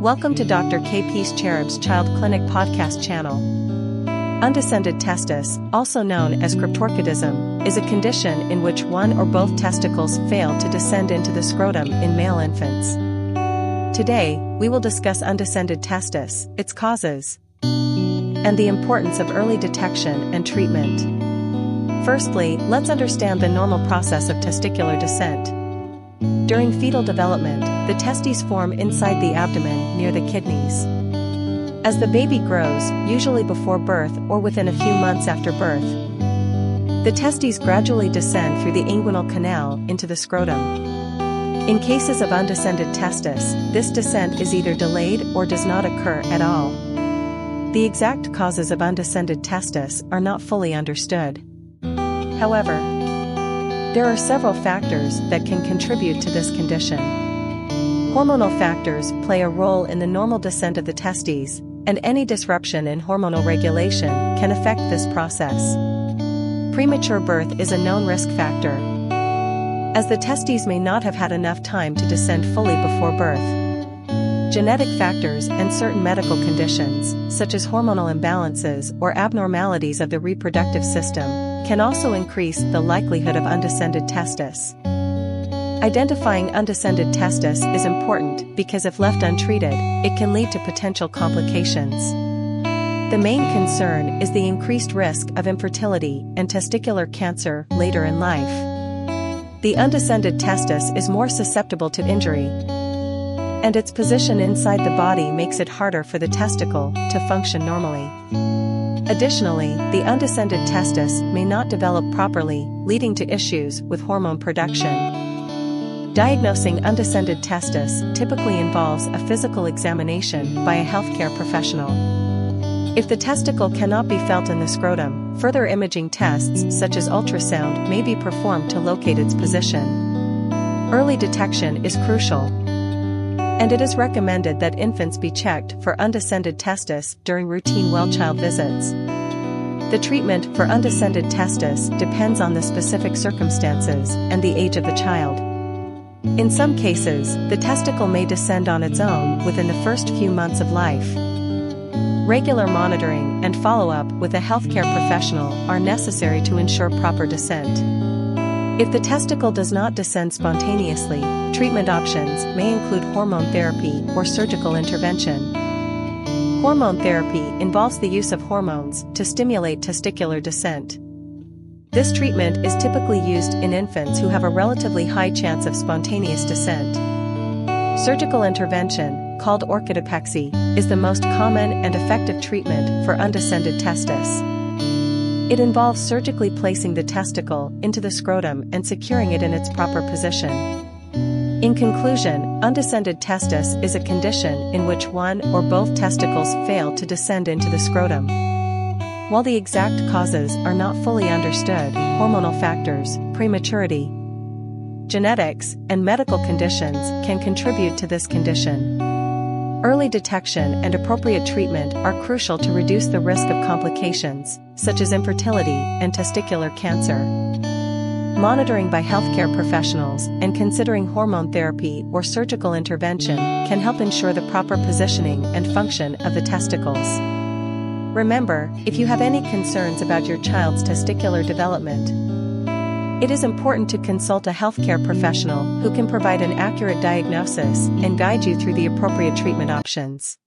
Welcome to Dr. KP's Cherub's Child Clinic podcast channel. Undescended testis, also known as cryptorchidism, is a condition in which one or both testicles fail to descend into the scrotum in male infants. Today, we will discuss undescended testis, its causes, and the importance of early detection and treatment. Firstly, let's understand the normal process of testicular descent. During fetal development, the testes form inside the abdomen near the kidneys. As the baby grows, usually before birth or within a few months after birth, the testes gradually descend through the inguinal canal into the scrotum. In cases of undescended testis, this descent is either delayed or does not occur at all. The exact causes of undescended testis are not fully understood. However, there are several factors that can contribute to this condition. Hormonal factors play a role in the normal descent of the testes, and any disruption in hormonal regulation can affect this process. Premature birth is a known risk factor. As the testes may not have had enough time to descend fully before birth. Genetic factors and certain medical conditions, such as hormonal imbalances or abnormalities of the reproductive system, can also increase the likelihood of undescended testis. Identifying undescended testis is important because if left untreated, it can lead to potential complications. The main concern is the increased risk of infertility and testicular cancer later in life. The undescended testis is more susceptible to injury, and its position inside the body makes it harder for the testicle to function normally. Additionally, the undescended testis may not develop properly, leading to issues with hormone production. Diagnosing undescended testis typically involves a physical examination by a healthcare professional. If the testicle cannot be felt in the scrotum, further imaging tests such as ultrasound may be performed to locate its position. Early detection is crucial, and it is recommended that infants be checked for undescended testis during routine well-child visits. The treatment for undescended testis depends on the specific circumstances and the age of the child. In some cases, the testicle may descend on its own within the first few months of life. Regular monitoring and follow-up with a healthcare professional are necessary to ensure proper descent. If the testicle does not descend spontaneously, treatment options may include hormone therapy or surgical intervention. Hormone therapy involves the use of hormones to stimulate testicular descent. This treatment is typically used in infants who have a relatively high chance of spontaneous descent. Surgical intervention, called orchidopexy, is the most common and effective treatment for undescended testis. It involves surgically placing the testicle into the scrotum and securing it in its proper position. In conclusion, undescended testis is a condition in which one or both testicles fail to descend into the scrotum. While the exact causes are not fully understood, hormonal factors, prematurity, genetics, and medical conditions can contribute to this condition. Early detection and appropriate treatment are crucial to reduce the risk of complications, such as infertility and testicular cancer. Monitoring by healthcare professionals and considering hormone therapy or surgical intervention can help ensure the proper positioning and function of the testicles. Remember, if you have any concerns about your child's testicular development, it is important to consult a healthcare professional who can provide an accurate diagnosis and guide you through the appropriate treatment options.